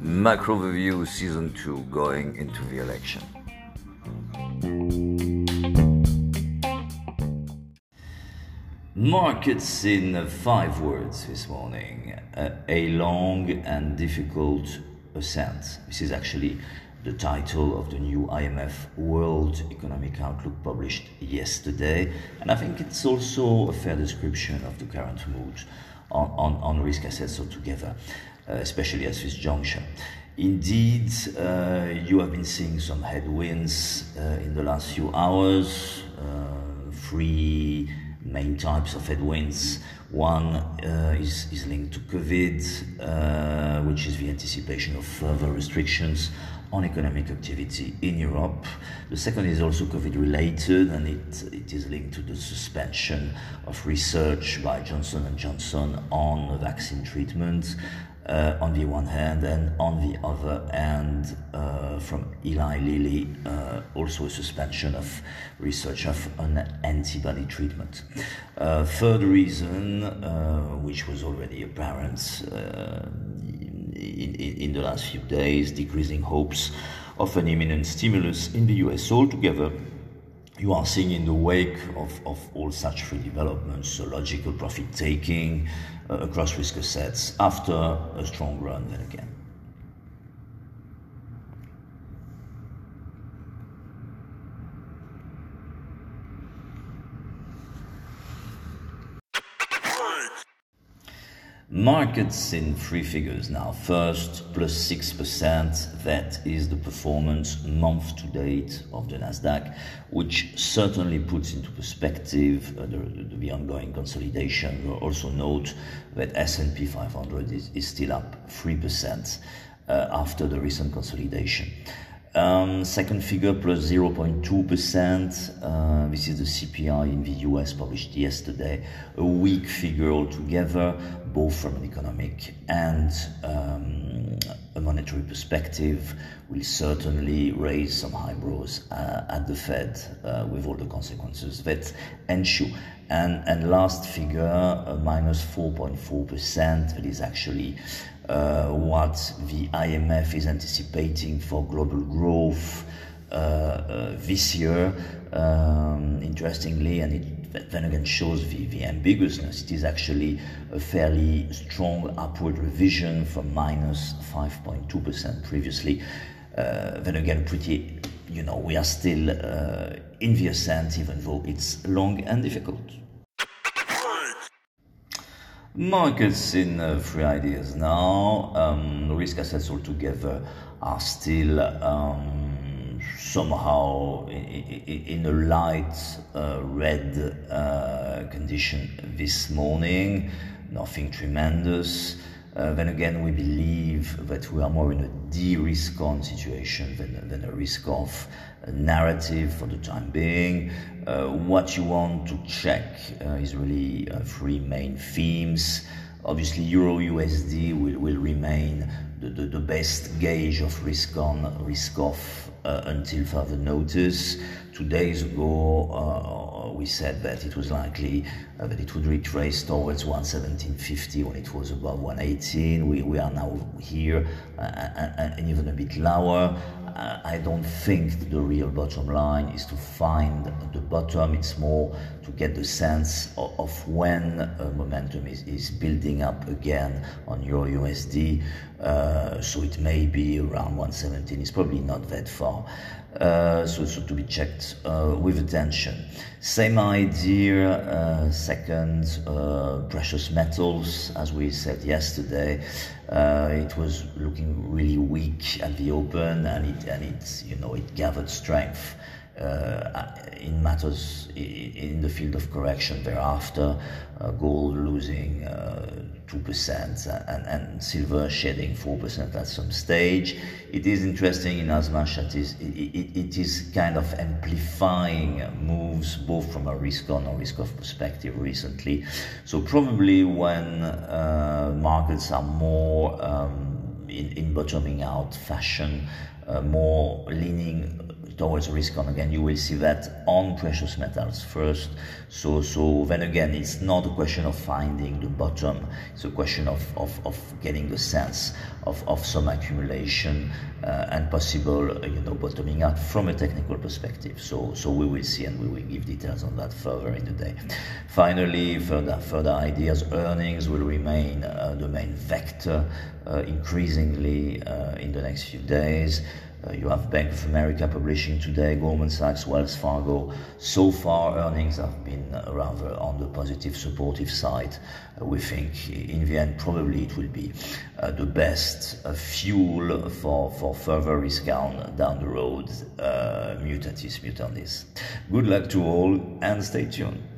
Macro Review Season 2 going into the election. Markets in five words this morning. Uh, a long and difficult ascent. This is actually the title of the new IMF World Economic Outlook published yesterday, and I think it's also a fair description of the current mood on, on, on risk assets altogether, uh, especially at this juncture. Indeed, uh, you have been seeing some headwinds uh, in the last few hours. Uh, three main types of headwinds. One uh, is, is linked to COVID, uh, which is the anticipation of further restrictions on economic activity in Europe. The second is also COVID related and it, it is linked to the suspension of research by Johnson & Johnson on vaccine treatment uh, on the one hand, and on the other hand, uh, from Eli Lilly, uh, also a suspension of research of an antibody treatment. Uh, third reason, uh, which was already apparent uh, in, in, in, the last few days, decreasing hopes of an imminent stimulus in the US altogether you are seeing in the wake of, of all such free developments, so logical profit taking uh, across risk assets after a strong run then again. Markets in three figures now. First, plus 6%. That is the performance month to date of the Nasdaq, which certainly puts into perspective uh, the, the, ongoing consolidation. We'll also note that S&P 500 is, is still up 3% uh, after the recent consolidation. Um, second figure plus 0.2%. Uh, this is the CPI in the US published yesterday. A weak figure altogether, both from an economic and um, a monetary perspective, will certainly raise some eyebrows uh, at the Fed uh, with all the consequences that ensue. And, and last figure, uh, minus 4.4%, that is actually uh, what the IMF is anticipating for global growth uh, uh, this year. Um, interestingly, and it then again shows the, the ambiguousness. It is actually a fairly strong upward revision from minus 5.2% previously. Uh, then again, pretty, you know, we are still uh, in the ascent, even though it's long and difficult. Markets in uh, free ideas now. Um, risk assets altogether are still um, somehow in, in, a light uh, red uh, condition this morning. Nothing tremendous. Uh, then again, we believe that we are more in a de-risk on situation than, than a risk off narrative for the time being. Uh, what you want to check uh, is really three main themes. Obviously, Euro USD will, will remain the, the, the best gauge of risk on, risk off uh, until further notice. Two days ago, uh, we said that it was likely uh, that it would retrace towards 117.50 when it was above 118. We, we are now here uh, and, and even a bit lower. I don't think the real bottom line is to find the bottom. It's more to get the sense of, of when momentum is, is building up again on Euro USD. Uh, so it may be around 117. It's probably not that far. Uh, so, so to be checked uh, with attention. Same idea, uh, second, uh, precious metals, as we said yesterday. Uh, it was looking really weak at the open, and it and it you know it gathered strength uh, in matters in the field of correction thereafter. Uh, gold losing uh, two percent and, and silver shedding four percent at some stage. It is interesting in as much as it is, it, it is kind of amplifying moves both from a risk on or risk off perspective recently. So probably when uh, markets are more um, in, in bottoming out fashion, uh, more leaning towards risk on. Again you will see that on precious metals first. So so then again it's not a question of finding the bottom. It's a question of of, of getting a sense of, of some accumulation uh, and possible uh, you know bottoming out from a technical perspective. So so we will see and we will give details on that further in the day. Finally further further ideas. Earnings will remain uh, the main vector uh, increasingly uh, in the next few days uh, you have Bank of America publishing today, Goldman Sachs, Wells Fargo. So far, earnings have been rather on the positive, supportive side. Uh, we think in the end, probably it will be uh, the best uh, fuel for, for further risk down, down the road, uh, mutatis mutandis. Good luck to all and stay tuned.